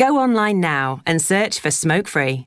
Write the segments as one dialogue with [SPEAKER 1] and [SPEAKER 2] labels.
[SPEAKER 1] Go online now and search for smoke free.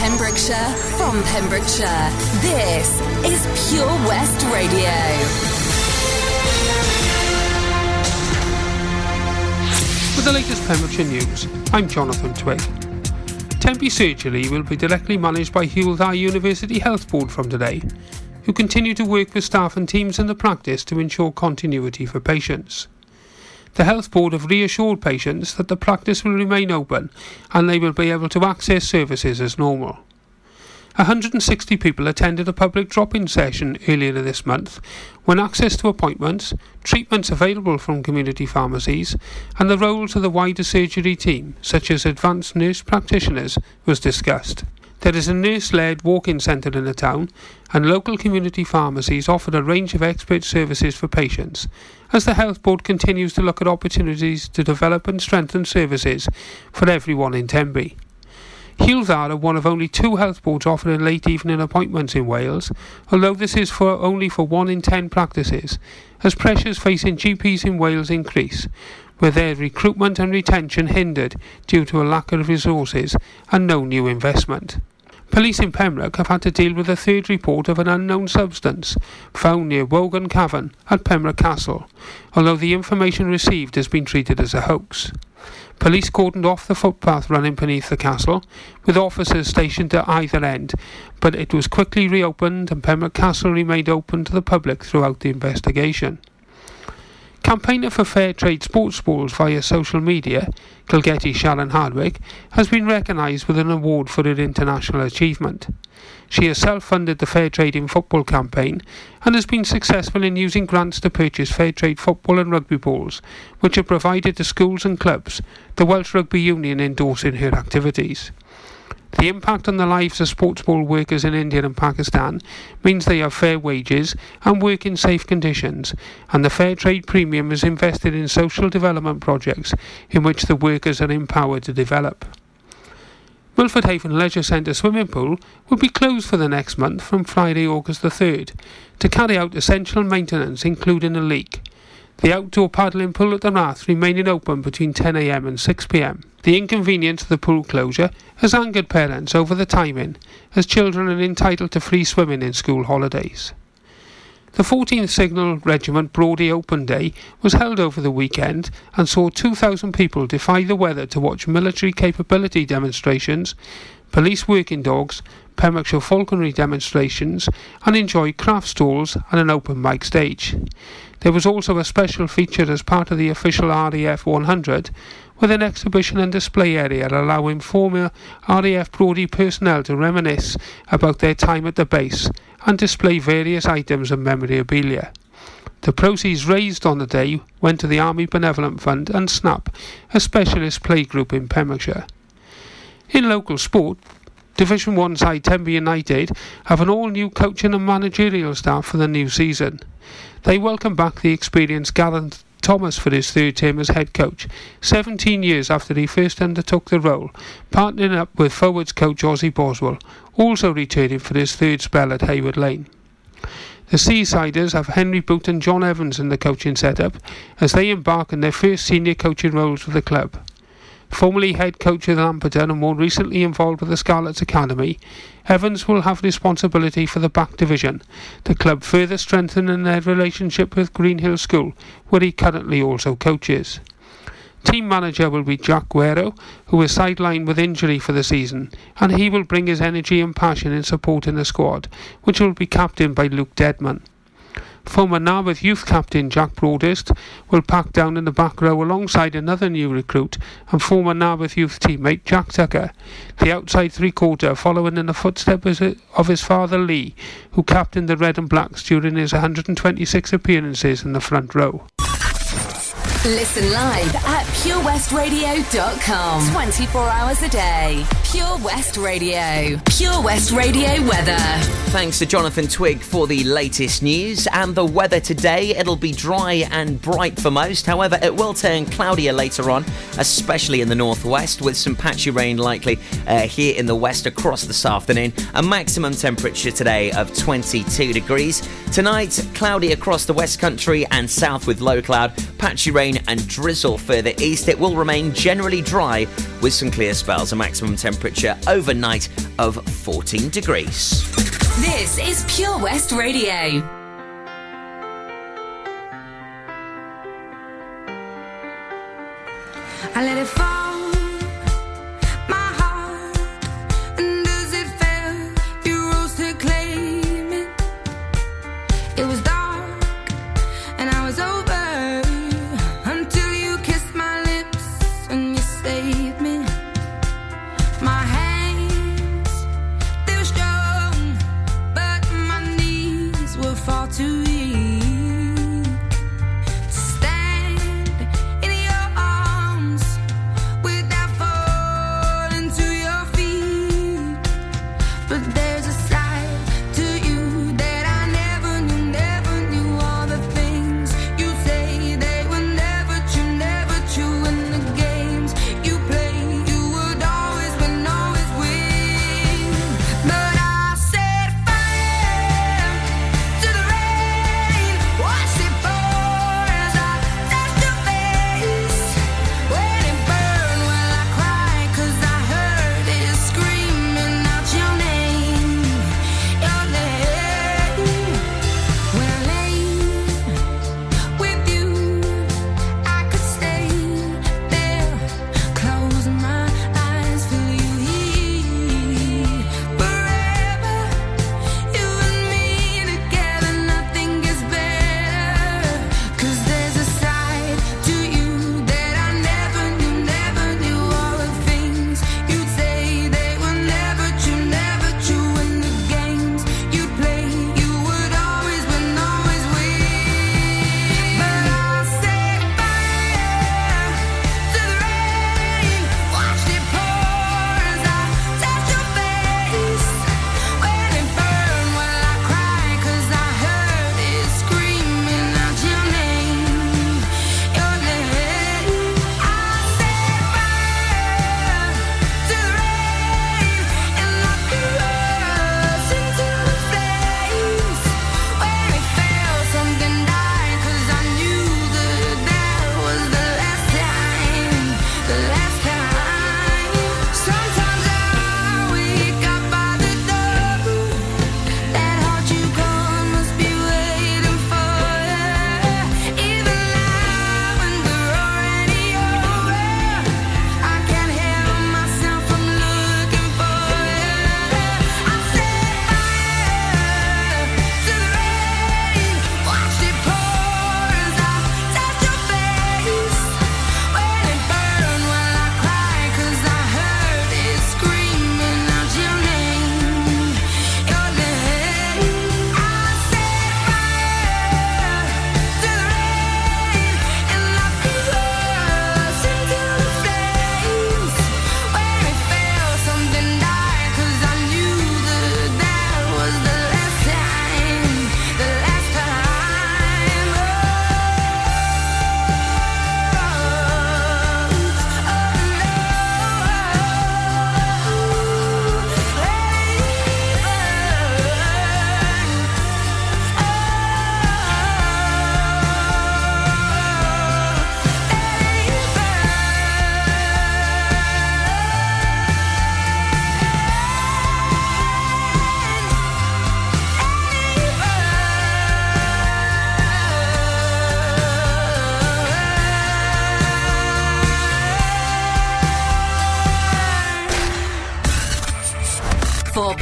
[SPEAKER 2] Pembrokeshire, from Pembrokeshire, this is Pure West Radio.
[SPEAKER 3] With the latest Pembrokeshire news, I'm Jonathan Twig. Tenby surgery will be directly managed by Hywel Dda University Health Board from today, who continue to work with staff and teams in the practice to ensure continuity for patients. The Health Board have reassured patients that the practice will remain open and they will be able to access services as normal. 160 people attended a public drop-in session earlier this month when access to appointments, treatments available from community pharmacies and the roles of the wider surgery team, such as advanced nurse practitioners, was discussed. There is a nurse-led walk-in centre in the town and local community pharmacies offer a range of expert services for patients as the Health Board continues to look at opportunities to develop and strengthen services for everyone in Tenby. Dda are one of only two health boards offering late evening appointments in Wales, although this is for only for one in ten practices, as pressures facing GPs in Wales increase, with their recruitment and retention hindered due to a lack of resources and no new investment. Police in Pembroke have had to deal with a third report of an unknown substance found near Wogan Cavern at Pembroke Castle, although the information received has been treated as a hoax. Police cordoned off the footpath running beneath the castle, with officers stationed at either end, but it was quickly reopened and Pembroke Castle remained open to the public throughout the investigation. Campaigner for fair trade sports balls via social media, Kilgetty Sharon Hardwick, has been recognised with an award for her international achievement. She has self funded the Fair Trade in Football campaign and has been successful in using grants to purchase fair trade football and rugby balls, which are provided to schools and clubs, the Welsh Rugby Union endorsing her activities. The impact on the lives of sports ball workers in India and Pakistan means they have fair wages and work in safe conditions, and the Fair Trade Premium is invested in social development projects in which the workers are empowered to develop. Milford Haven Leisure Centre swimming pool will be closed for the next month from Friday, August the 3rd, to carry out essential maintenance including a leak. The outdoor paddling pool at the Rath remaining open between 10am and 6pm. The inconvenience of the pool closure has angered parents over the timing, as children are entitled to free swimming in school holidays. The 14th Signal Regiment Brawdy Open Day was held over the weekend and saw 2,000 people defy the weather to watch military capability demonstrations, police working dogs, Pembrokeshire falconry demonstrations, and enjoy craft stalls and an open mic stage. There was also a special feature as part of the official RAF 100 with an exhibition and display area allowing former RAF Brawdy personnel to reminisce about their time at the base and display various items of memorabilia. The proceeds raised on the day went to the Army Benevolent Fund and SNAP, a specialist playgroup in Pembrokeshire. In local sport, Division 1 side Tenby United have an all-new coaching and managerial staff for the new season. They welcome back the experienced Gareth Thomas for his third term as head coach, 17 years after he first undertook the role, partnering up with forwards coach Ozzy Boswell, also returning for his third spell at Heywood Lane. The Seasiders have Henry Boot and John Evans in the coaching setup as they embark on their first senior coaching roles with the club. Formerly head coach of Lamperton and more recently involved with the Scarlets Academy, Evans will have responsibility for the back division, the club further strengthening their relationship with Greenhill School, where he currently also coaches. Team manager will be Jack Guerrero, who is sidelined with injury for the season, and he will bring his energy and passion in supporting the squad, which will be captained by Luke Deadman. Former Narberth youth captain Jack Broadhurst will pack down in the back row alongside another new recruit and former Narberth youth teammate Jack Tucker. The outside three-quarter following in the footsteps uh, of his father Lee, who captained the Red and Blacks during his 126 appearances in the front row.
[SPEAKER 4] Listen live at purewestradio.com. 24 hours a day. Pure West Radio. Pure West Radio weather.
[SPEAKER 5] Thanks to Jonathan Twig for the latest news and the weather today. It'll be dry and bright for most. However, it will turn cloudier later on, especially in the northwest, with some patchy rain likely uh, here in the west across this afternoon. A maximum temperature today of 22 degrees. Tonight, cloudy across the west country and south with low cloud, patchy rain rain and drizzle further east, it will remain generally dry with some clear spells, a maximum temperature overnight of 14 degrees.
[SPEAKER 4] This is Pure West Radio.
[SPEAKER 6] I let it fall.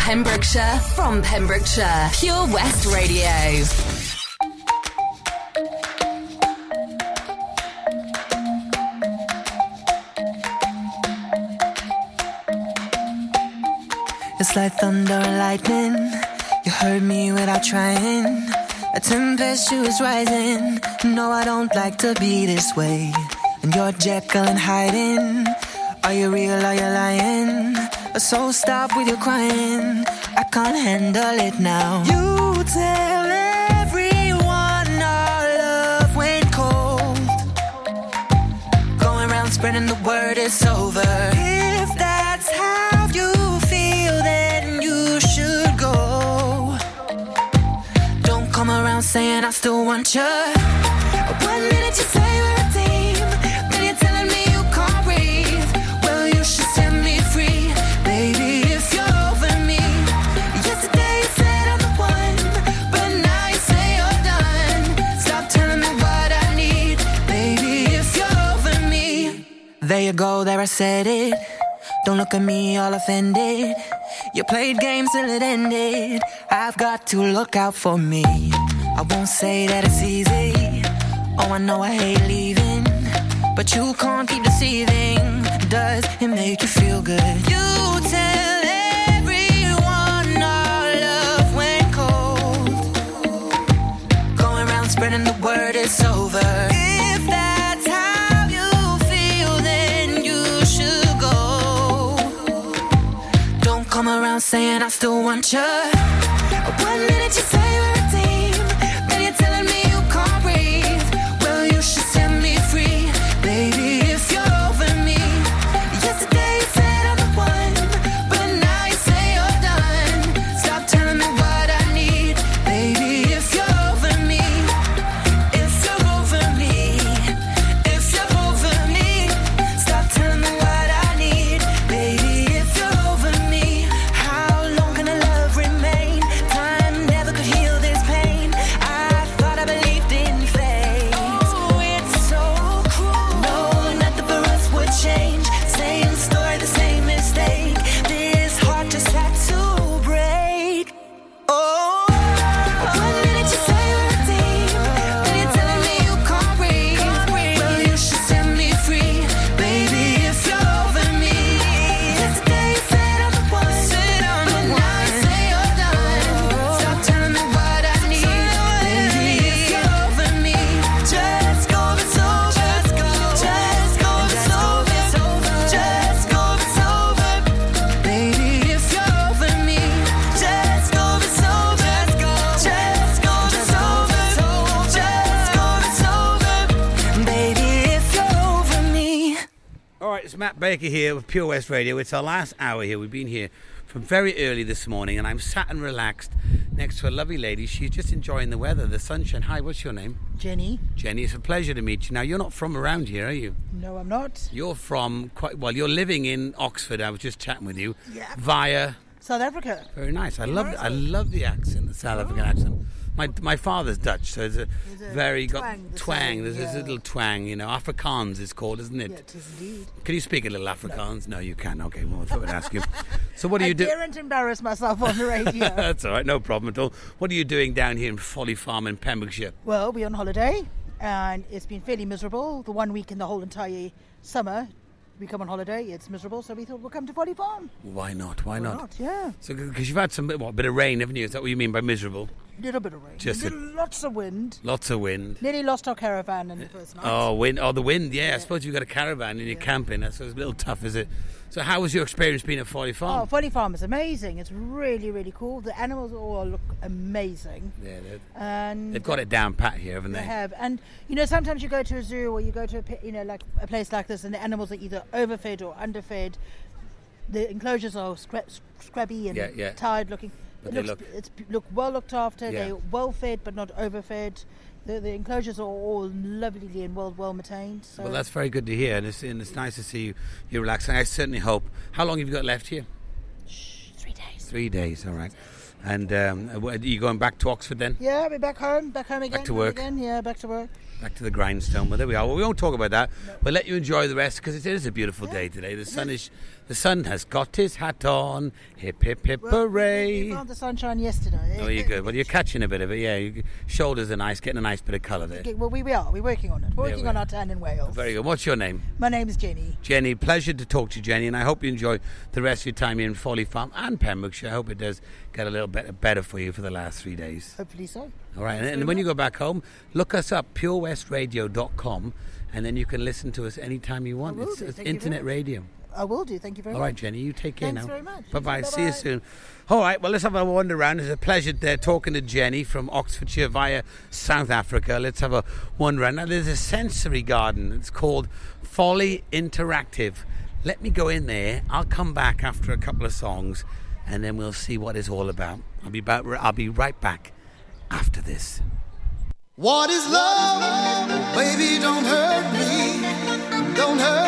[SPEAKER 4] Pembrokeshire from Pembrokeshire. Pure West Radio.
[SPEAKER 7] It's like thunder and lightning. You heard me without trying. A tempestuous rising. No, I don't like to be this way. And you're Jekyll and hiding. Are you real? Are you lying? So stop with your crying. I can't handle it now. You tell everyone our love went cold. Going around spreading the word it's over. If that's how you feel, then you should go. Don't come around saying I still want you. There go, there I said it. Don't look at me all offended. You played games till it ended. I've got to look out for me. I won't say that it's easy. Oh, I know I hate leaving. But you can't keep deceiving. Does it make you feel good? You tell everyone our love went cold. Going around spreading the word it's over. Saying I still want you. One minute you say
[SPEAKER 8] Baker here with Pure West Radio. It's our last hour here. We've been here from very early this morning, and I'm sat and relaxed next to a lovely lady. She's just enjoying the weather, the sunshine. Hi, what's your name?
[SPEAKER 9] Jenny?
[SPEAKER 8] Jenny. It's a pleasure to meet you. Now, you're not from around here, are you?
[SPEAKER 9] No, I'm not.
[SPEAKER 8] You're from quite well. You're living in Oxford. I was just chatting with you
[SPEAKER 9] Yeah.
[SPEAKER 8] via.
[SPEAKER 9] South Africa.
[SPEAKER 8] Very nice. I love. I love the accent, the South African accent. My my father's Dutch, so it's a
[SPEAKER 9] There's a
[SPEAKER 8] very got
[SPEAKER 9] twang, the
[SPEAKER 8] twang.
[SPEAKER 9] same,
[SPEAKER 8] There's this little twang. You know, Afrikaans is called, isn't it?
[SPEAKER 9] Yeah, it is indeed.
[SPEAKER 8] Can you speak a little Afrikaans? No, you can. Okay, well, I thought I'd ask you. So, what do
[SPEAKER 9] I
[SPEAKER 8] you do?
[SPEAKER 9] daren't embarrass myself on the radio.
[SPEAKER 8] That's all right, no problem at all. What are you doing down here in Folly Farm in Pembrokeshire?
[SPEAKER 9] well, we're on holiday, and it's been fairly miserable. The one week in the whole entire summer, we come on holiday, it's miserable, so we thought we'll come to Folly Farm.
[SPEAKER 8] Why not? Why,
[SPEAKER 9] Why
[SPEAKER 8] not?
[SPEAKER 9] not? Yeah.
[SPEAKER 8] So, because you've had some what, bit of rain, haven't you? Is that what you mean by miserable?
[SPEAKER 9] Little bit of rain.
[SPEAKER 8] Just a-
[SPEAKER 9] lots of wind.
[SPEAKER 8] Lots of wind.
[SPEAKER 9] Nearly lost our caravan in the first night.
[SPEAKER 8] Oh, wind! Oh, the wind. Yeah, I suppose you've got a caravan and you're camping. That's so it's a little tough, is it? So, how was your experience being at Folly
[SPEAKER 9] Oh,
[SPEAKER 8] Farm?
[SPEAKER 9] Folly Farm is amazing. It's really, really cool. The animals all look amazing.
[SPEAKER 8] yeah, they've,
[SPEAKER 9] And
[SPEAKER 8] they've got it down pat here, haven't
[SPEAKER 9] They
[SPEAKER 8] they?
[SPEAKER 9] have, and you know, sometimes you go to a zoo or you go to a, you know, like a place like this, and the animals are either overfed or underfed. The enclosures are scrubby and
[SPEAKER 8] Yeah, yeah.
[SPEAKER 9] tired looking.
[SPEAKER 8] But
[SPEAKER 9] it
[SPEAKER 8] they
[SPEAKER 9] looks,
[SPEAKER 8] look-
[SPEAKER 9] it's look well looked after.
[SPEAKER 8] Yeah.
[SPEAKER 9] They're well fed but not overfed. The, the enclosures are all lovely and well well maintained. So
[SPEAKER 8] Well, that's very good to hear, and it's, and it's nice to see you. You're relaxing. I certainly hope. How long have you got left here?
[SPEAKER 9] Shh, three days.
[SPEAKER 8] Three days. All right. And um, are you going back to Oxford then?
[SPEAKER 9] Yeah, we're back home. Back home again.
[SPEAKER 8] Back
[SPEAKER 9] to
[SPEAKER 8] work.
[SPEAKER 9] again. Yeah, back to work.
[SPEAKER 8] Back to the grindstone. Well, there we are. Well, we won't talk about that. We'll let you enjoy the rest because it is a beautiful day today. The sun is The sun has got his hat on. Hip, hip, hip, hooray.
[SPEAKER 9] We found the sunshine yesterday.
[SPEAKER 8] Oh, you're good. Well, you're catching a bit of it, yeah. Your shoulders are nice, getting a nice bit of colour there.
[SPEAKER 9] Well, we, we are. We're working on it. We're working
[SPEAKER 8] we
[SPEAKER 9] on our tan in Wales.
[SPEAKER 8] Very good. What's your name?
[SPEAKER 9] My name is Jenny.
[SPEAKER 8] Jenny, pleasure to talk to you, Jenny, and I hope you enjoy the rest of your time here in Folly Farm and Pembrokeshire. I hope it does get a little bit better for you for the last three days.
[SPEAKER 9] Hopefully so.
[SPEAKER 8] All right, and, and when you go back home, look us up, purewestradio.com, and then you can listen to us anytime you want. It's, it's internet radio.
[SPEAKER 9] I will do. Thank you very
[SPEAKER 8] All
[SPEAKER 9] much.
[SPEAKER 8] All right, Jenny, you take care
[SPEAKER 9] Thanks
[SPEAKER 8] now.
[SPEAKER 9] very much.
[SPEAKER 8] Bye bye. See you soon. All right, well, let's have a wander around. It's a pleasure there talking to Jenny from Oxfordshire via South Africa. Let's have a wander around. Now, there's a sensory garden. It's called Folly Interactive. Let me go in there. I'll come back after a couple of songs, and then we'll see what it's all about. I'll be back. I'll be right back after this.
[SPEAKER 10] What is love? Baby, don't hurt me. Don't hurt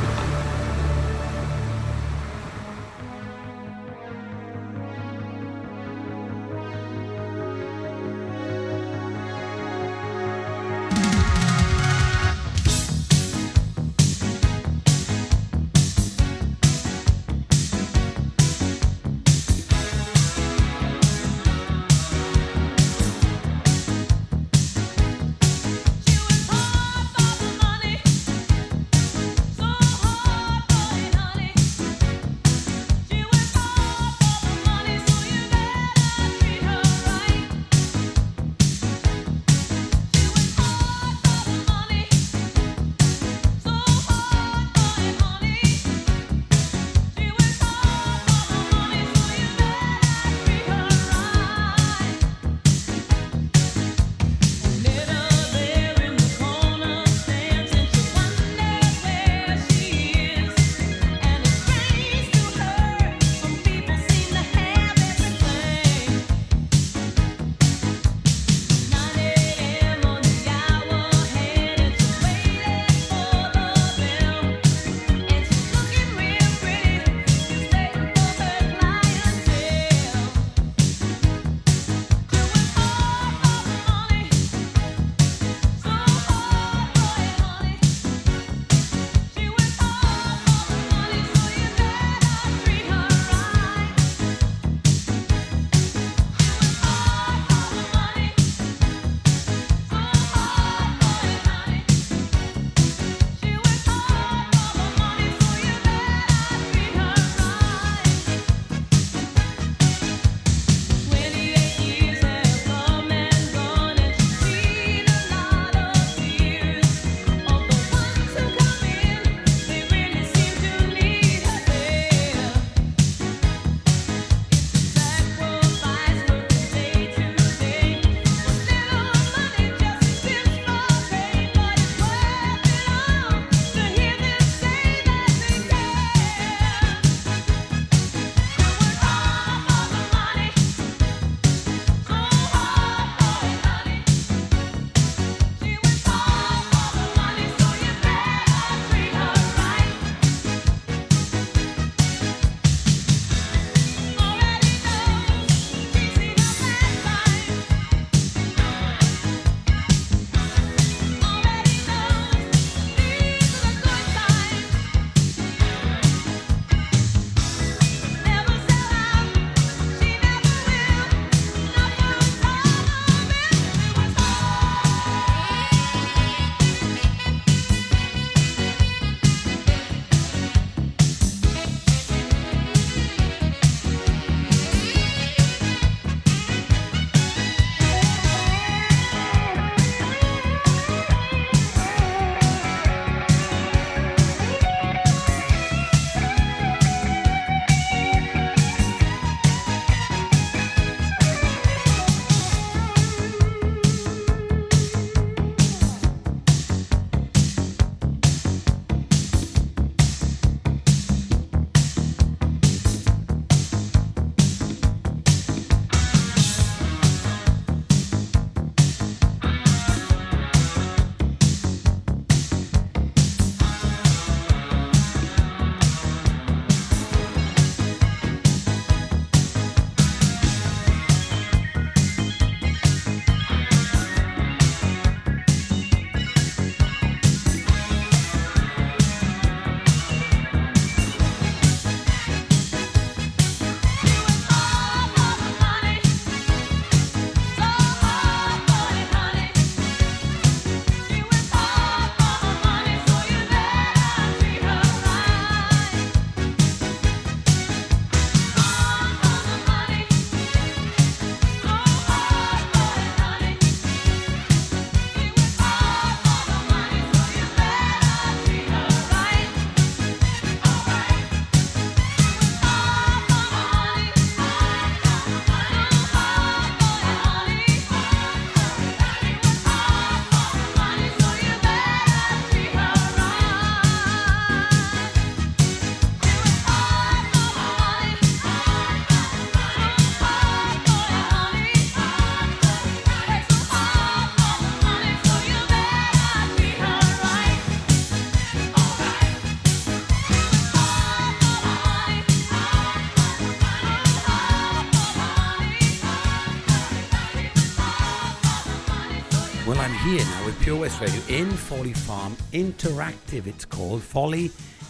[SPEAKER 8] West Radio in Folly Farm Interactive. It's called Folly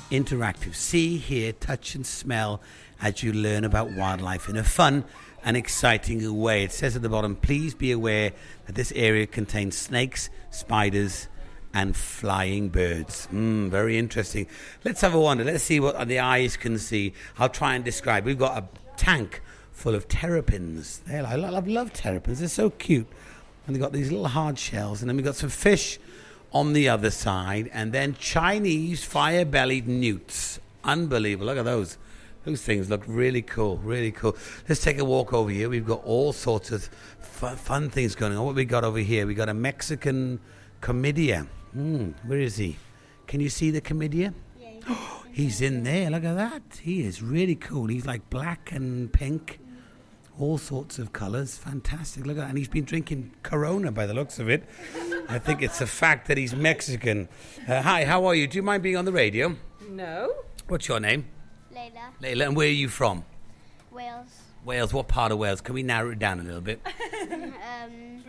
[SPEAKER 8] Interactive. See, hear, touch, and smell as you learn about wildlife in a fun and exciting way. It says at the bottom, please be aware that this area contains snakes, spiders, and flying birds. Mm, very interesting. Let's have a wander. Let's see what the eyes can see. I'll try and describe. We've got a tank full of terrapins. I love, love terrapins. They're so cute. And they've got these little hard shells. And then we've got some fish on the other side. And then Chinese fire-bellied newts. Unbelievable. Look at those. Those things look really cool, really cool. Let's take a walk over here. We've got all sorts of fun, fun things going on. What we got over here? We got a Mexican comedia. Hmm, where is he? Can you see the comedia? He's in there. Look at that. He is really cool. He's like black and pink, all sorts of colours. Fantastic. Look at that. And he's been drinking Corona by the looks of it. I think it's a fact that he's Mexican. Uh, hi, how are you? Do you mind being on the radio?
[SPEAKER 11] No.
[SPEAKER 8] What's your name?
[SPEAKER 12] Layla,
[SPEAKER 8] Layla. And where are you from?
[SPEAKER 12] Wales,
[SPEAKER 8] Wales. What part of Wales? Can we narrow it down a little bit?
[SPEAKER 12] um,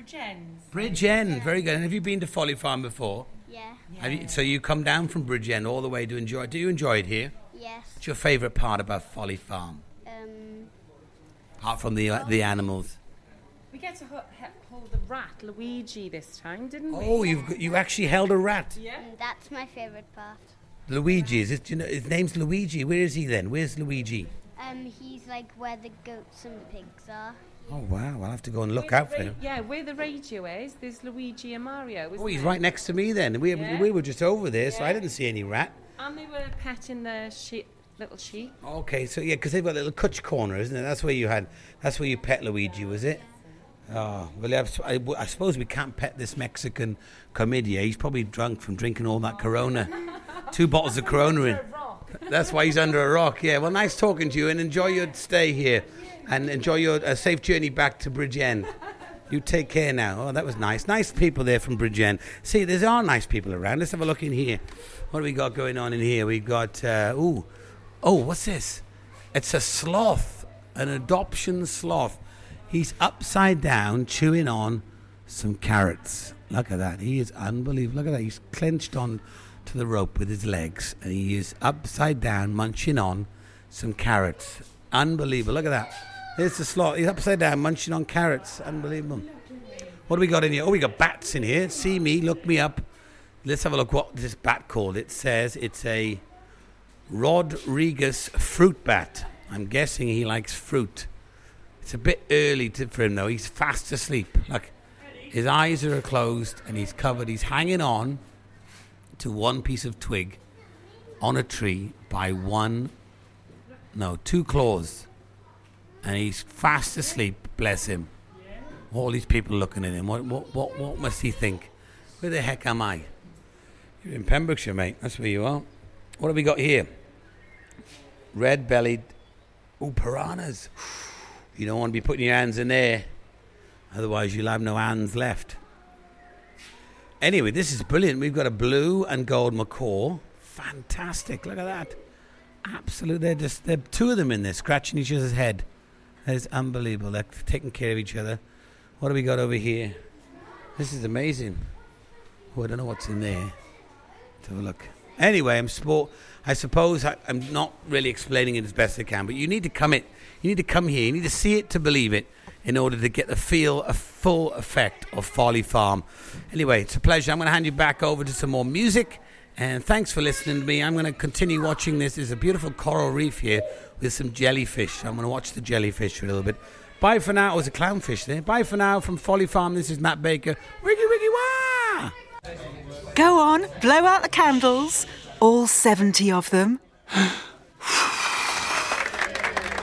[SPEAKER 8] Bridgend. Very good. And have you been to Folly Farm before?
[SPEAKER 12] yeah,
[SPEAKER 8] Have you, so you come down from Bridgend all the way to enjoy. Do you enjoy it here?
[SPEAKER 12] yes,
[SPEAKER 8] What's your favourite part about Folly Farm? Apart from the uh, the animals.
[SPEAKER 11] We get to ho- he- hold the rat, Luigi, this time, didn't we?
[SPEAKER 8] Oh, you've got, you actually held a rat.
[SPEAKER 11] Yeah.
[SPEAKER 12] and that's my favourite part.
[SPEAKER 8] Luigi, is it? You know, his name's Luigi. Where is he then? Where's Luigi?
[SPEAKER 12] Um, he's like where the goats and pigs are.
[SPEAKER 8] Oh wow! I'll have to go and look
[SPEAKER 11] Where
[SPEAKER 8] out
[SPEAKER 11] the
[SPEAKER 8] for him.
[SPEAKER 11] Yeah, where the radio is, there's Luigi and Mario.
[SPEAKER 8] Oh, he's
[SPEAKER 11] there?
[SPEAKER 8] right next to me then. We
[SPEAKER 11] Yeah.
[SPEAKER 8] we were just over there, so I didn't see any rat.
[SPEAKER 11] And they were petting the sheep, little sheep.
[SPEAKER 8] Okay, so yeah, because they've got a little cwtch corner, isn't it? That's where you had. That's where you pet Luigi, was it? Oh, well, I, I suppose we can't pet this Mexican comedia. He's probably drunk from drinking all that Corona. Two bottles of Corona in. That's why he's under a rock. Yeah. Well, nice talking to you, and enjoy your stay here, and enjoy your uh, safe journey back to Bridgend. You take care now. Oh, that was nice. Nice people there from Bridgend. See, there are nice people around. Let's have a look in here. What do we got going on in here? We've got uh, ooh, oh, what's this? It's a sloth, an adoption sloth. He's upside down chewing on some carrots. Look at that. He is unbelievable. Look at that. He's clenched on to the rope with his legs and he is upside down munching on some carrots. Unbelievable. Look at that. There's the sloth. He's upside down munching on carrots. Unbelievable. What do we got in here? Oh, we got bats in here. See me, look me up. Let's have a look what this bat called. It says it's a Rodrigues fruit bat. I'm guessing he likes fruit. It's a bit early to, for him though. He's fast asleep. Look, his eyes are closed and he's covered. He's hanging on to one piece of twig on a tree by one, no, two claws. And he's fast asleep. Bless him. All these people looking at him. What, what, what, what must he think? Where the heck am I? You're in Pembrokeshire, mate. That's where you are. What have we got here? Red bellied. Oh, piranhas. You don't want to be putting your hands in there. Otherwise, you'll have no hands left. Anyway, this is brilliant. We've got a blue and gold macaw. Fantastic. Look at that. Absolutely. They're just, they're two of them in there scratching each other's head. That is unbelievable. They're taking care of each other. What do we got over here? This is amazing. Oh, I don't know what's in there. Let's have a look. Anyway, I'm sport. I suppose I, I'm not really explaining it as best I can, but you need to come it. You need to come here. You need to see it to believe it, in order to get the feel, a full effect of Folly Farm. Anyway, it's a pleasure. I'm going to hand you back over to some more music, and thanks for listening to me. I'm going to continue watching this. There's a beautiful coral reef here with some jellyfish. I'm going to watch the jellyfish for a little bit. Bye for now. Oh, there's a clownfish there. Bye for now from Folly Farm. This is Matt Baker. Wiggy wiggy wah!
[SPEAKER 13] Go on, blow out the candles. All 70 of them.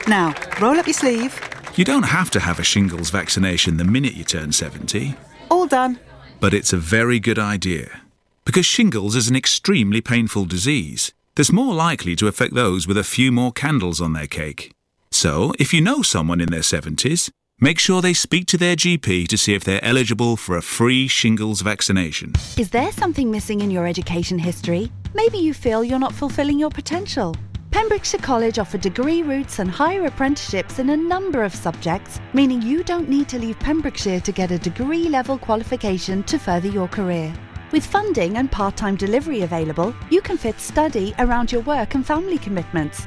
[SPEAKER 13] now, roll up your sleeve.
[SPEAKER 14] You don't have to have a shingles vaccination the minute you turn 70,
[SPEAKER 13] All done.
[SPEAKER 14] but it's a very good idea. Because shingles is an extremely painful disease that's more likely to affect those with a few more candles on their cake. So, if you know someone in their 70s, make sure they speak to their GP to see if they're eligible for a free shingles vaccination.
[SPEAKER 15] Is there something missing in your education history? Maybe you feel you're not fulfilling your potential.
[SPEAKER 13] Pembrokeshire College offer degree routes and higher apprenticeships in a number of subjects, meaning you don't need to leave Pembrokeshire to get a degree level qualification to further your career. With funding and part time delivery available, you can fit study around your work and family commitments.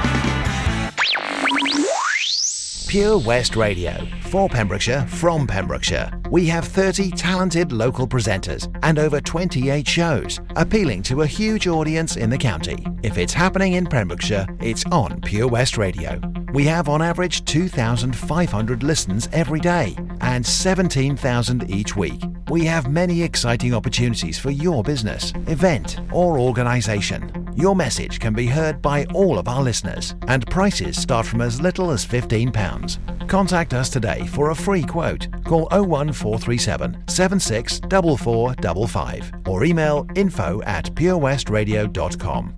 [SPEAKER 16] Pure West Radio. For Pembrokeshire, from Pembrokeshire. We have 30 talented local presenters and over 28 shows, appealing to a huge audience in the county. If it's happening in Pembrokeshire, it's on Pure West Radio. We have on average 2,500 listens every day and 17,000 each week. We have many exciting opportunities for your business, event, or organisation. Your message can be heard by all of our listeners, and prices start from as little as £15. Contact us today for a free quote. Call 01437 764455 or email info at purewestradio.com.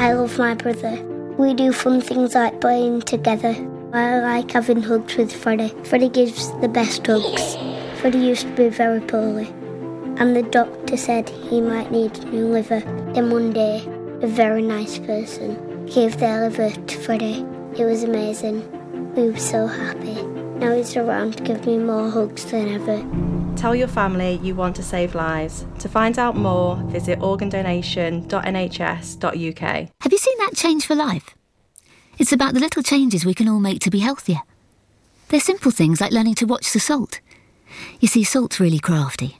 [SPEAKER 15] I love my brother. We do fun things like playing together. I like having hugs with Freddie. Freddie gives the best hugs. Freddie used to be very poorly, and the doctor said he might need a new liver. Then one day, a very nice person gave their liver to Freddie. It was amazing. We were so happy. Now he's around to give me more hugs than ever.
[SPEAKER 17] Tell your family you want to save lives. To find out more, visit organdonation.nhs.uk.
[SPEAKER 18] Have you seen that change for life? It's about the little changes we can all make to be healthier. They're simple things like learning to watch the salt. You see, salt's really crafty.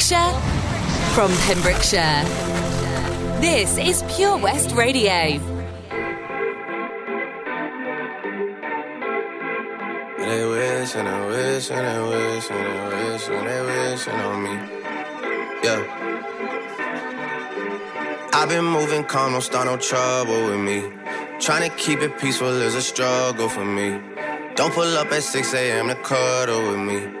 [SPEAKER 2] Pembrokeshire? From Pembrokeshire. This is Pure West Radio.
[SPEAKER 19] They wish and they wish and they wish and they wish and they wishing on me. Yeah. I've been moving calm, don't start no trouble with me. Trying to keep it peaceful is a struggle for me. Don't pull up at 6 a.m. to cuddle with me.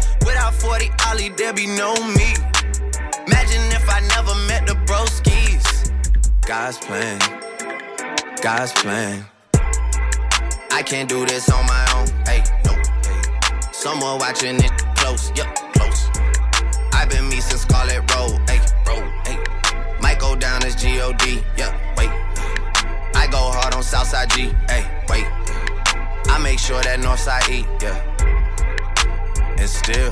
[SPEAKER 19] Without 40 Oli, be no me. Imagine if I never met the broskies. God's plan, God's plan. I can't do this on my own. Hey, no. Someone watching it close. Yup, close. I've been me since Scarlett Road. Hey, road. Hey. Might go down as G-O-D. Yeah, wait. I go hard on Southside G. Hey, wait. I make sure that Northside E. Yeah. And still.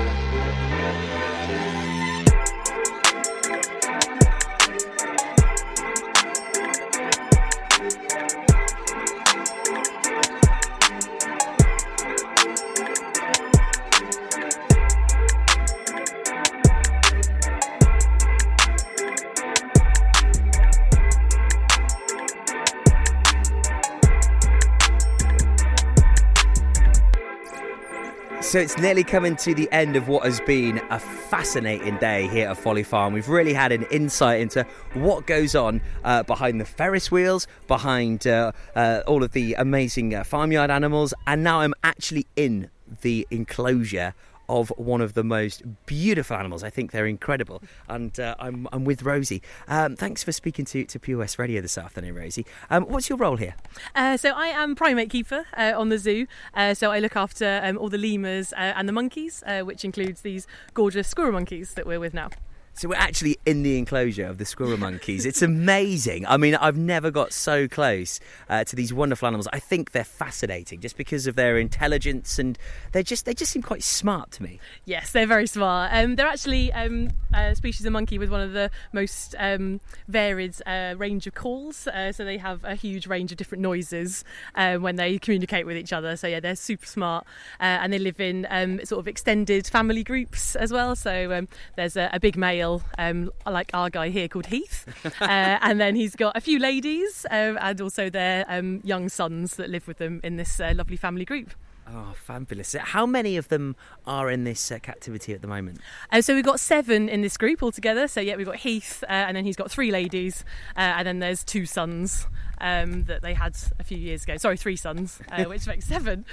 [SPEAKER 5] So it's nearly coming to the end of what has been a fascinating day here at Folly Farm. We've really had an insight into what goes on uh, behind the Ferris wheels, behind uh, uh, all of the amazing uh, farmyard animals, and now I'm actually in the enclosure of one of the most beautiful animals. I think they're incredible. And uh, I'm, I'm with Rosie. Um, thanks for speaking to, to West Radio this afternoon, Rosie. Um, what's your role here?
[SPEAKER 20] Uh, so I am primate keeper uh, on the zoo. Uh, so I look after um, all the lemurs uh, and the monkeys, uh, which includes these gorgeous squirrel monkeys that we're with now.
[SPEAKER 5] So we're actually in the enclosure of the squirrel monkeys. It's amazing. I mean, I've never got so close uh, to these wonderful animals. I think they're fascinating just because of their intelligence and they just they just seem quite smart to me.
[SPEAKER 20] Yes, they're very smart. Um, they're actually um, a species of monkey with one of the most um, varied uh, range of calls. Uh, so they have a huge range of different noises uh, when they communicate with each other. So yeah, they're super smart, uh, and they live in um, sort of extended family groups as well. So um, there's a, a big male, um, like our guy here called Heath, uh, and then he's got a few ladies um, and also their um, young sons that live with them in this uh, lovely family group.
[SPEAKER 5] Oh, fabulous. How many of them are in this uh, captivity at the moment?
[SPEAKER 20] Uh, so we've got seven in this group altogether. So yeah, we've got Heath, uh, and then he's got three ladies, uh, and then there's two sons um, that they had a few years ago. Sorry, three sons, uh, which makes seven.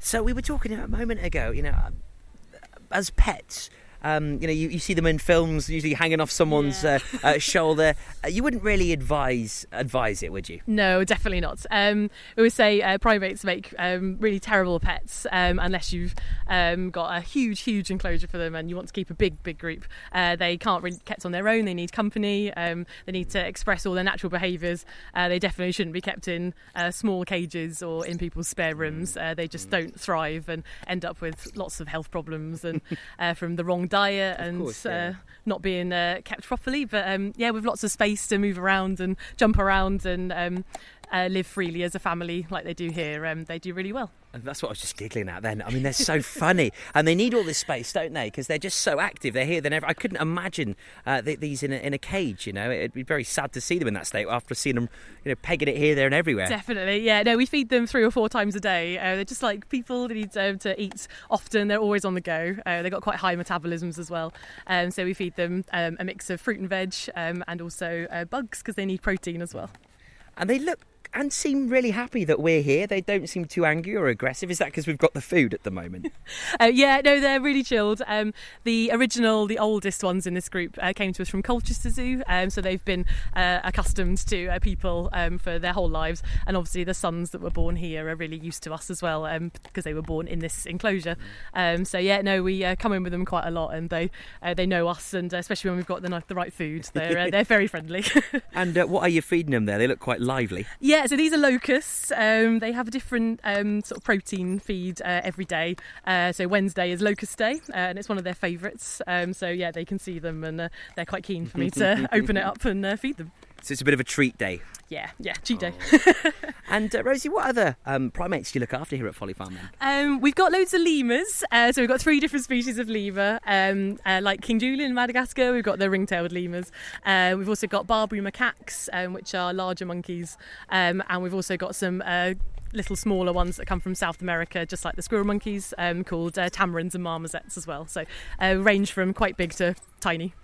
[SPEAKER 5] So we were talking a moment ago, you know, as pets, Um, you know, you, you see them in films, usually hanging off someone's uh, uh, shoulder. Uh, you wouldn't really advise advise it, would you?
[SPEAKER 20] No, definitely not. Um, we always say uh, primates make um, really terrible pets um, unless you've um, got a huge, huge enclosure for them and you want to keep a big, big group. Uh, they can't really kept on their own. They need company. Um, they need to express all their natural behaviours. Uh, they definitely shouldn't be kept in uh, small cages or in people's spare rooms. Uh, they just don't thrive and end up with lots of health problems and uh, from the wrong diet and
[SPEAKER 5] course, yeah.
[SPEAKER 20] uh, not being uh, kept properly. But um, yeah, with lots of space to move around and jump around and um, uh, live freely as a family like they do here, um, they do really well.
[SPEAKER 5] And that's what I was just giggling at then. I mean, they're so funny, and they need all this space, don't they? Because they're just so active. They're here. They're never. I couldn't imagine uh, th- these in a, in a cage. You know, it'd be very sad to see them in that state after seeing them, you know, pegging it here, there, and everywhere.
[SPEAKER 20] Definitely, yeah. No, we feed them three or four times a day. Uh, they're just like people. They need um, to eat often. They're always on the go. Uh, they've got quite high metabolisms as well. Um, so we feed them um, a mix of fruit and veg um, and also uh, bugs because they need protein as well.
[SPEAKER 5] And they look and seem really happy that we're here. They don't seem too angry or aggressive. Is that because we've got the food at the moment?
[SPEAKER 20] Uh, yeah, no, they're really chilled. Um, the original, the oldest ones in this group uh, came to us from Colchester Zoo, um, so they've been uh, accustomed to uh, people um, for their whole lives. And obviously, the sons that were born here are really used to us as well um, because they were born in this enclosure. Um, so yeah, no, we uh, come in with them quite a lot, and they uh, they know us, and especially when we've got the, the right food, they're uh, they're very friendly.
[SPEAKER 5] and uh, what are you feeding them there? They look quite lively.
[SPEAKER 20] Yeah, so these are locusts. Um, they have a different um, sort of protein feed uh, every day. Uh, so Wednesday is locust day, uh, and it's one of their favourites. Um, so yeah, they can see them, and uh, they're quite keen for me to open it up and uh, feed them.
[SPEAKER 5] So it's a bit of a treat day.
[SPEAKER 20] Yeah, yeah, cheat day.
[SPEAKER 5] And uh, Rosie, what other um, primates do you look after here at Folly Farm then?
[SPEAKER 20] Um, we've got loads of lemurs. Uh, so we've got three different species of lemur, um, uh, like King Julien in Madagascar. We've got the ring-tailed lemurs. Uh, we've also got Barbary macaques, um, which are larger monkeys, um, and we've also got some. Uh, Little smaller ones that come from South America, just like the squirrel monkeys, um, called uh, tamarins and marmosets as well. So, uh, range from quite big to tiny.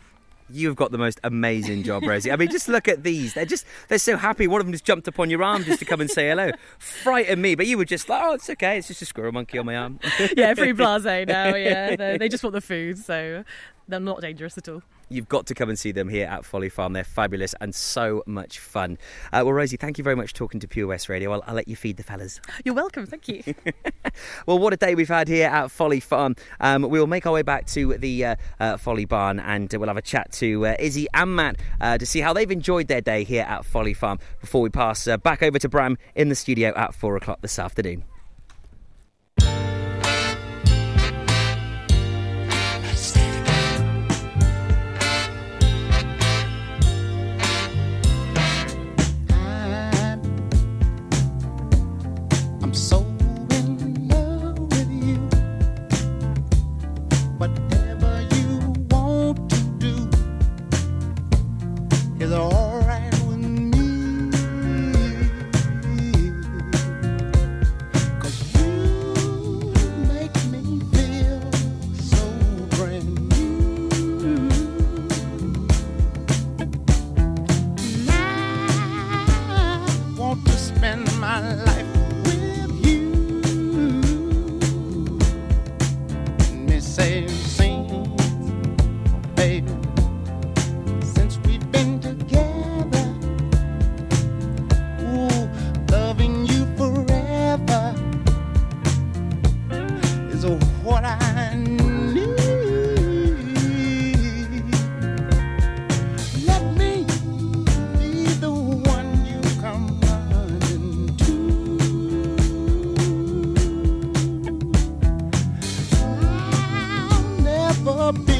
[SPEAKER 5] You've got the most amazing job, Rosie. I mean, just look at these. They're just, they're so happy. One of them just jumped up on your arm just to come and say hello. Frightened me, but you were just like, oh, it's okay. It's just a squirrel monkey on my arm.
[SPEAKER 20] yeah, free blasé now. Yeah, they, they just want the food, so they're not dangerous at all.
[SPEAKER 5] You've got to come and see them here at Folly Farm. They're fabulous and so much fun. Uh, well, Rosie, thank you very much for talking to Pure West Radio. I'll, I'll let you feed the fellas.
[SPEAKER 20] You're welcome. Thank you.
[SPEAKER 5] Well, what a day we've had here at Folly Farm. Um, we'll make our way back to the uh, uh, Folly Barn and we'll have a chat to uh, Izzy and Matt uh, to see how they've enjoyed their day here at Folly Farm before we pass uh, back over to Bram in the studio at four o'clock this afternoon.
[SPEAKER 10] Be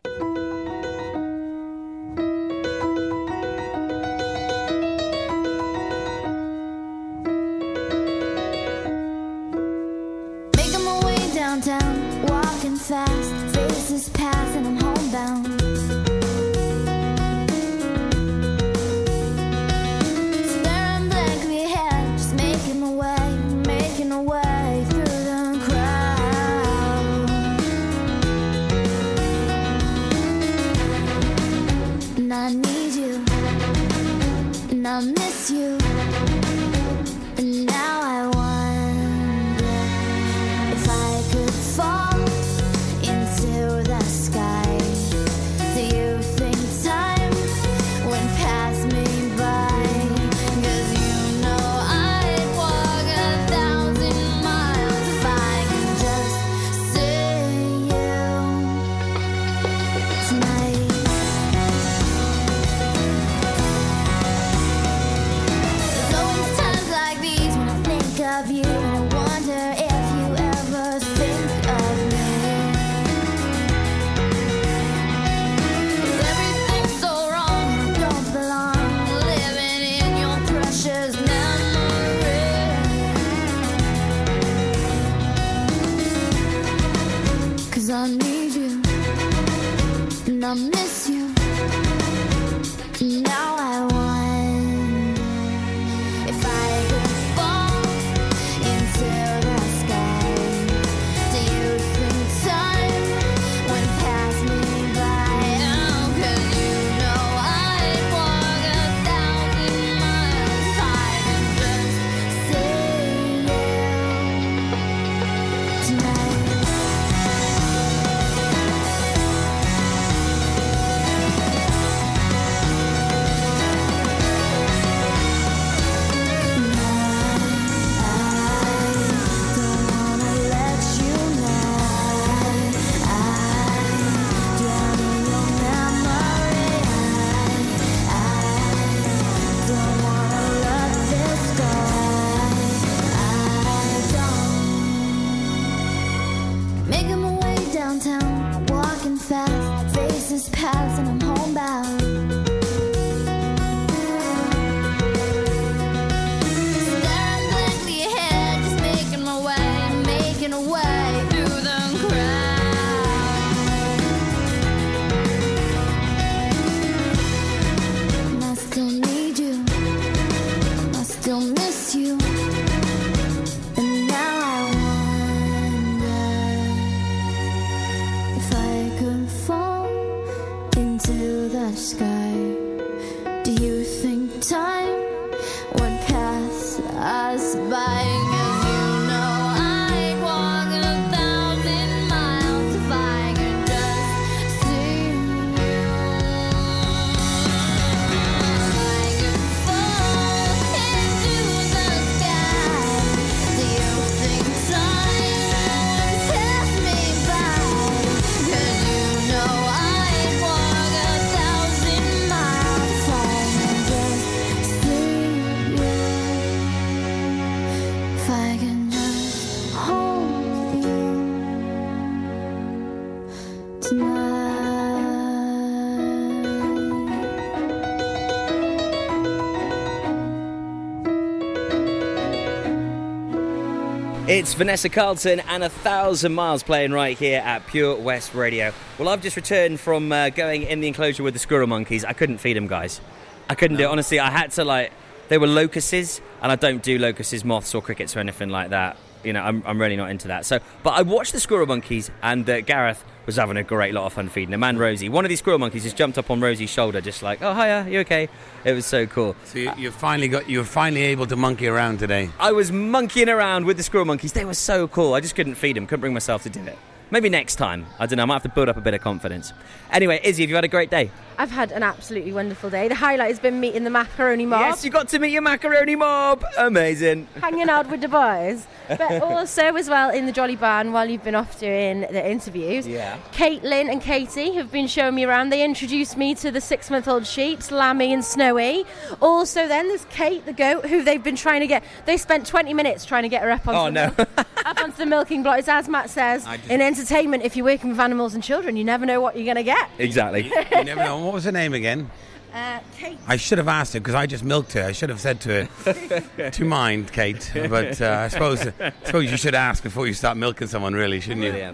[SPEAKER 5] It's Vanessa Carlton and a thousand miles playing right here at Pure West Radio. Well, I've just returned from uh, going in the enclosure with the squirrel monkeys. I couldn't feed them, guys. I couldn't do it. Honestly, I had to like. They were locuses, and I don't do locuses, moths, or crickets or anything like that. You know, I'm, I'm really not into that. So, but I watched the squirrel monkeys, and uh, Gareth was having a great lot of fun feeding them. And Rosie, one of these squirrel monkeys, just jumped up on Rosie's shoulder, just like, "Oh, hiya, you okay?" It was so cool.
[SPEAKER 8] So you, you finally got you were finally able to monkey around today.
[SPEAKER 5] I was monkeying around with the squirrel monkeys. They were so cool. I just couldn't feed them. Couldn't bring myself to do it. Maybe next time. I don't know. I might have to build up a bit of confidence. Anyway, Izzy, have you had a great day?
[SPEAKER 21] I've had an absolutely wonderful day. The highlight has been meeting the macaroni mob.
[SPEAKER 5] Yes, you got to meet your macaroni mob. Amazing.
[SPEAKER 21] hanging out with the boys. But also as well in the Jolly Barn while you've been off doing the interviews.
[SPEAKER 5] Yeah.
[SPEAKER 21] Caitlin and Katie have been showing me around. They introduced me to the six month old sheep, Lammy and Snowy. Also then there's Kate the goat who they've been trying to get they spent twenty minutes trying to get her up onto
[SPEAKER 5] Oh,
[SPEAKER 21] the
[SPEAKER 5] no.
[SPEAKER 21] up onto the milking block. It's as Matt says, in entertainment, if you're working with animals and children, you never know what you're gonna get.
[SPEAKER 5] Exactly.
[SPEAKER 8] You never know. What was her name again?
[SPEAKER 21] Uh, Kate
[SPEAKER 8] I should have asked her because I just milked her. I should have said to her, "To mind, Kate." But uh, I suppose I suppose you should ask before you start milking someone, really, shouldn't you?
[SPEAKER 5] Yeah.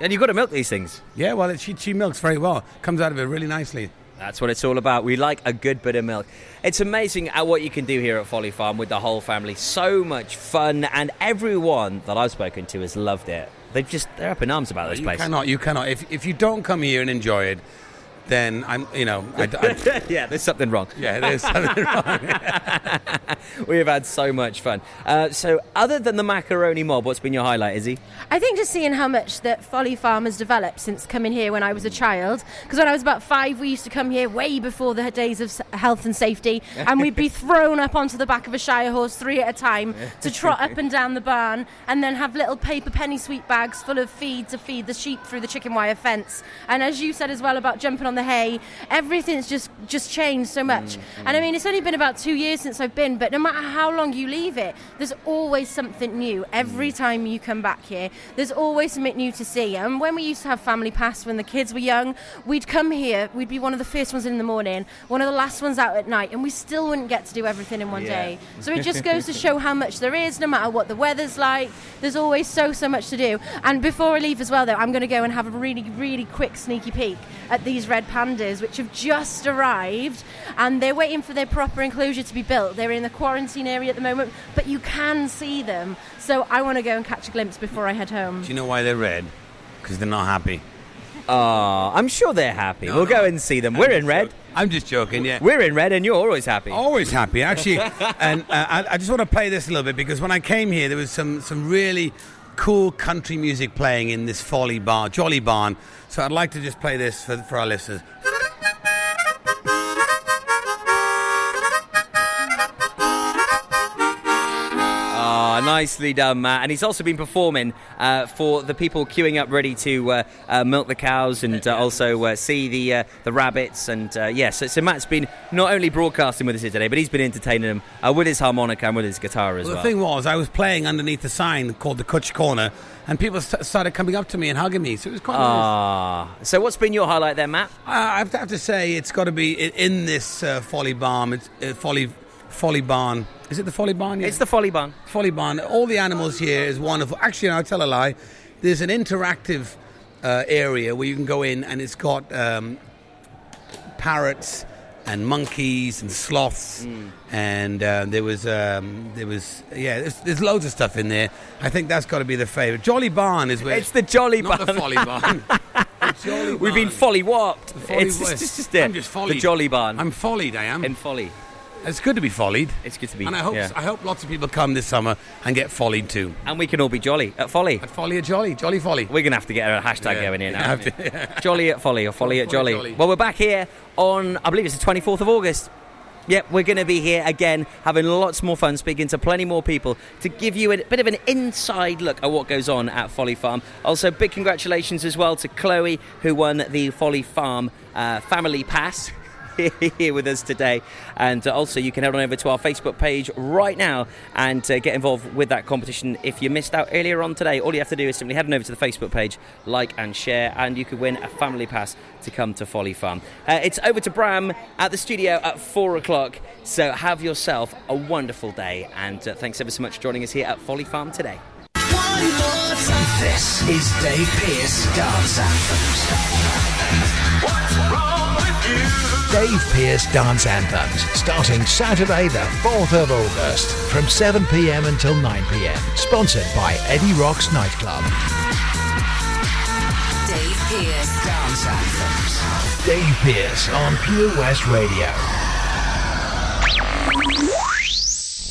[SPEAKER 5] And you've got to milk these things.
[SPEAKER 8] Yeah, well, it, she she milks very well. Comes out of it really nicely.
[SPEAKER 5] That's what it's all about. We like a good bit of milk. It's amazing at what you can do here at Folly Farm with the whole family. So much fun, and everyone that I've spoken to has loved it. They've just they're up in arms about this place.
[SPEAKER 8] you
[SPEAKER 5] place.
[SPEAKER 8] cannot. You cannot. If if you don't come here and enjoy it, then I'm. You know. I, I,
[SPEAKER 5] yeah, there's something wrong.
[SPEAKER 8] Yeah, there's something wrong.
[SPEAKER 5] we have had so much fun. Uh, so, other than the macaroni mob, what's been your highlight, Izzy?
[SPEAKER 21] I think just seeing how much that Folly Farm has developed since coming here when I was a child. Because when I was about five, we used to come here way before the days of health and safety, and we'd be thrown up onto the back of a Shire horse three at a time to trot up and down the barn, and then have little paper penny sweet bags full of feed to feed the sheep through the chicken wire fence. And as you said as well about jumping on the hay, everything's just just changed so much. Mm, and I mm. mean, it's only been about two years since I've been, but no matter how long you leave it, there's always something new every mm. time you come back here. There's always something new to see. And when we used to have family pass when the kids were young, we'd come here, we'd be one of the first ones in the morning, one of the last ones out at night, and we still wouldn't get to do everything in one
[SPEAKER 22] Yeah.
[SPEAKER 21] day. So it just goes to show how much there is, no matter what the weather's like. There's always so, so much to do. And before I leave as well, though, I'm going to go and have a really, really quick sneaky peek at these red pandas, which have just arrived, and they're waiting for their proper enclosure to be built. They're in the quarantine area at the moment, but you can see them. So I want to go and catch a glimpse before I head home.
[SPEAKER 8] Do you know why they're red? Because they're not happy.
[SPEAKER 5] Oh, I'm sure they're happy. we'll go and see them. We're in red.
[SPEAKER 8] I'm just joking. Yeah.
[SPEAKER 5] We're in red, and you're always happy.
[SPEAKER 8] Always happy, actually. and uh, I, I just want to play this a little bit because when I came here, there was some some really cool country music playing in this folly bar, Jolly Barn. So I'd like to just play this for, for our listeners.
[SPEAKER 5] Nicely done, Matt. And he's also been performing uh, for the people queuing up ready to uh, uh, milk the cows and uh, also uh, see the uh, the rabbits. And uh, yes, so, so Matt's been not only broadcasting with us here today, but he's been entertaining them uh, with his harmonica and with his guitar as
[SPEAKER 8] Well,
[SPEAKER 5] well.
[SPEAKER 8] the thing was, I was playing underneath a sign called the Cwtch Corner, and people st- started coming up to me and hugging me. So it was quite nice.
[SPEAKER 5] Ah, so what's been your highlight there, Matt?
[SPEAKER 8] Uh, I have to, have to say, it's got to be in this uh, Folly Barn. It's uh, Folly Folly Barn. Is it the Folly Barn? Yeah.
[SPEAKER 5] It's the Folly Barn.
[SPEAKER 8] Folly Barn. All the animals here is wonderful. Actually, I'll tell a lie. There's an interactive uh, area where you can go in, and it's got um, parrots and monkeys and sloths,
[SPEAKER 5] Mm.
[SPEAKER 8] and uh, there was um, there was yeah. There's, there's loads of stuff in there. I think that's got to be the favourite. Jolly Barn is where
[SPEAKER 5] It's the Jolly
[SPEAKER 8] not
[SPEAKER 5] Barn.
[SPEAKER 8] the Folly Barn. The Jolly
[SPEAKER 5] We've been folly warped.
[SPEAKER 8] Folly
[SPEAKER 5] it's
[SPEAKER 8] wa-
[SPEAKER 5] just, just it.
[SPEAKER 8] I'm just follied.
[SPEAKER 5] The Jolly Barn.
[SPEAKER 8] I'm follied. I am.
[SPEAKER 5] In folly.
[SPEAKER 8] It's good to be follied.
[SPEAKER 5] It's good to be.
[SPEAKER 8] And I hope
[SPEAKER 5] yeah.
[SPEAKER 8] I hope lots of people come this summer and get follied too.
[SPEAKER 5] And we can all be jolly at folly.
[SPEAKER 8] At folly at jolly, jolly folly.
[SPEAKER 5] We're gonna have to get a hashtag
[SPEAKER 8] Yeah,
[SPEAKER 5] going here now.
[SPEAKER 8] to,
[SPEAKER 5] we? jolly at folly or folly at jolly.
[SPEAKER 8] jolly.
[SPEAKER 5] Well, we're back here on I believe it's the 24th of August. Yep, we're going to be here again, having lots more fun, speaking to plenty more people to give you a bit of an inside look at what goes on at Folly Farm. Also, big congratulations as well to Chloe, who won the Folly Farm uh, Family Pass. Here with us today. And also, you can head on over to our Facebook page right now and uh, get involved with that competition. If you missed out earlier on today, all you have to do is simply head on over to the Facebook page, like and share, and you could win a family pass to come to Folly Farm. Uh, it's over to Bram at the studio at four o'clock. So have yourself a wonderful day, and uh, thanks ever so much for joining us here at Folly Farm today.
[SPEAKER 10] This is Dave Pearce Dance Anthems.
[SPEAKER 16] Dave Pearce Dance Anthems, starting Saturday, the 4th of August, from 7pm until 9pm. Sponsored by Eddie Rock's Nightclub.
[SPEAKER 2] Dave Pearce Dance Anthems.
[SPEAKER 16] Dave Pearce on Pure West Radio.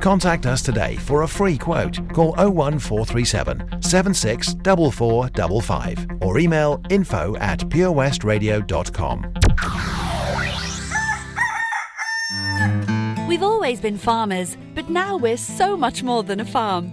[SPEAKER 16] Contact us today for a free quote. Call 01437 764455 or email info at purewestradio.com.
[SPEAKER 13] We've always been farmers, but now we're so much more than a farm.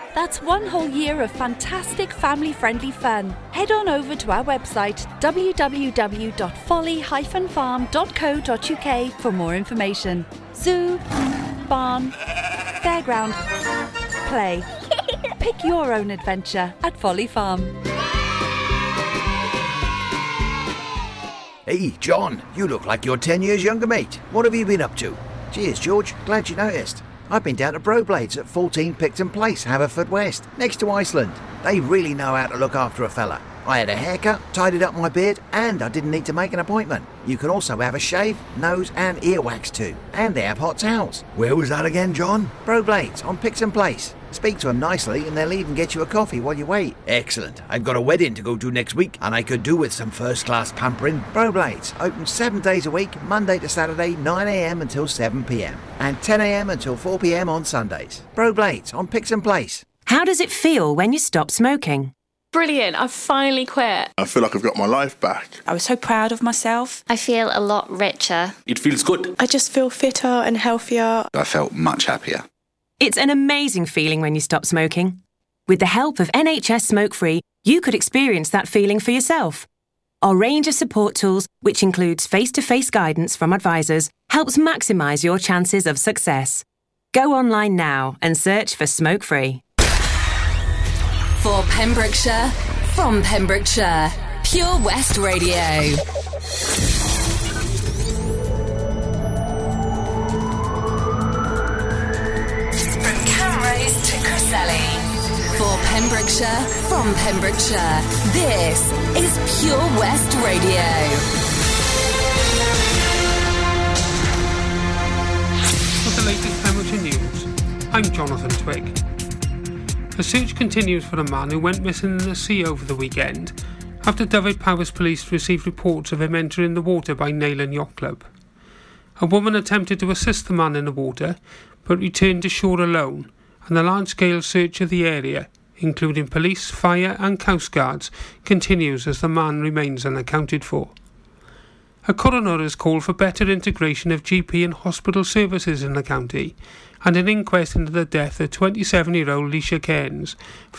[SPEAKER 13] That's one whole year of fantastic family friendly fun. Head on over to our website www.folly-farm.co.uk for more information. Zoo, barn, fairground, play. Pick your own adventure at Folly Farm.
[SPEAKER 23] Hey, John, you look like you're 10 years younger, mate. What have you been up to? Cheers, George. Glad you noticed. I've been down to Broblades at 14 Picton Place, Haverfordwest, next to Iceland. They really know how to look after a fella. I had a haircut, tidied up my beard, and I didn't need to make an appointment. You can also have a shave, nose, and ear wax too. And they have hot towels. Where was that again, John? Broblades on Picton Place. Speak to them nicely, and they'll even get you a coffee while you wait. Excellent. I've got a wedding to go to next week, and I could do with some first class pampering. Broblades, open seven days a week, Monday to Saturday, 9am until 7pm, and 10am until 4pm on Sundays. Broblades on Picton Place.
[SPEAKER 22] How does it feel when you stop smoking?
[SPEAKER 24] Brilliant, I've finally quit.
[SPEAKER 25] I feel like I've got my life back.
[SPEAKER 24] I was so proud of myself.
[SPEAKER 26] I feel a lot richer.
[SPEAKER 25] It feels good.
[SPEAKER 24] I just feel fitter and healthier.
[SPEAKER 25] I felt much happier.
[SPEAKER 22] It's an amazing feeling when you stop smoking. With the help of NHS Smoke Free, you could experience that feeling for yourself. Our range of support tools, which includes face to face guidance from advisors, helps maximise your chances of success. Go online now and search for Smoke Free.
[SPEAKER 4] For Pembrokeshire, from Pembrokeshire, Pure West Radio. Cresselly. For Pembrokeshire, from Pembrokeshire, this is Pure West Radio.
[SPEAKER 3] For the latest Pembrokeshire news, I'm Jonathan Twig. The search continues for a man who went missing in the sea over the weekend after Dyfed-Powys police received reports of him entering the water by Neyland Yacht Club. A woman attempted to assist the man in the water but returned to shore alone, and the large scale search of the area, including police, fire, and coast guards, continues as the man remains unaccounted for. A coroner has called for better integration of GP and hospital services in the county, and an inquest into the death of 27 year old Leisha Cairns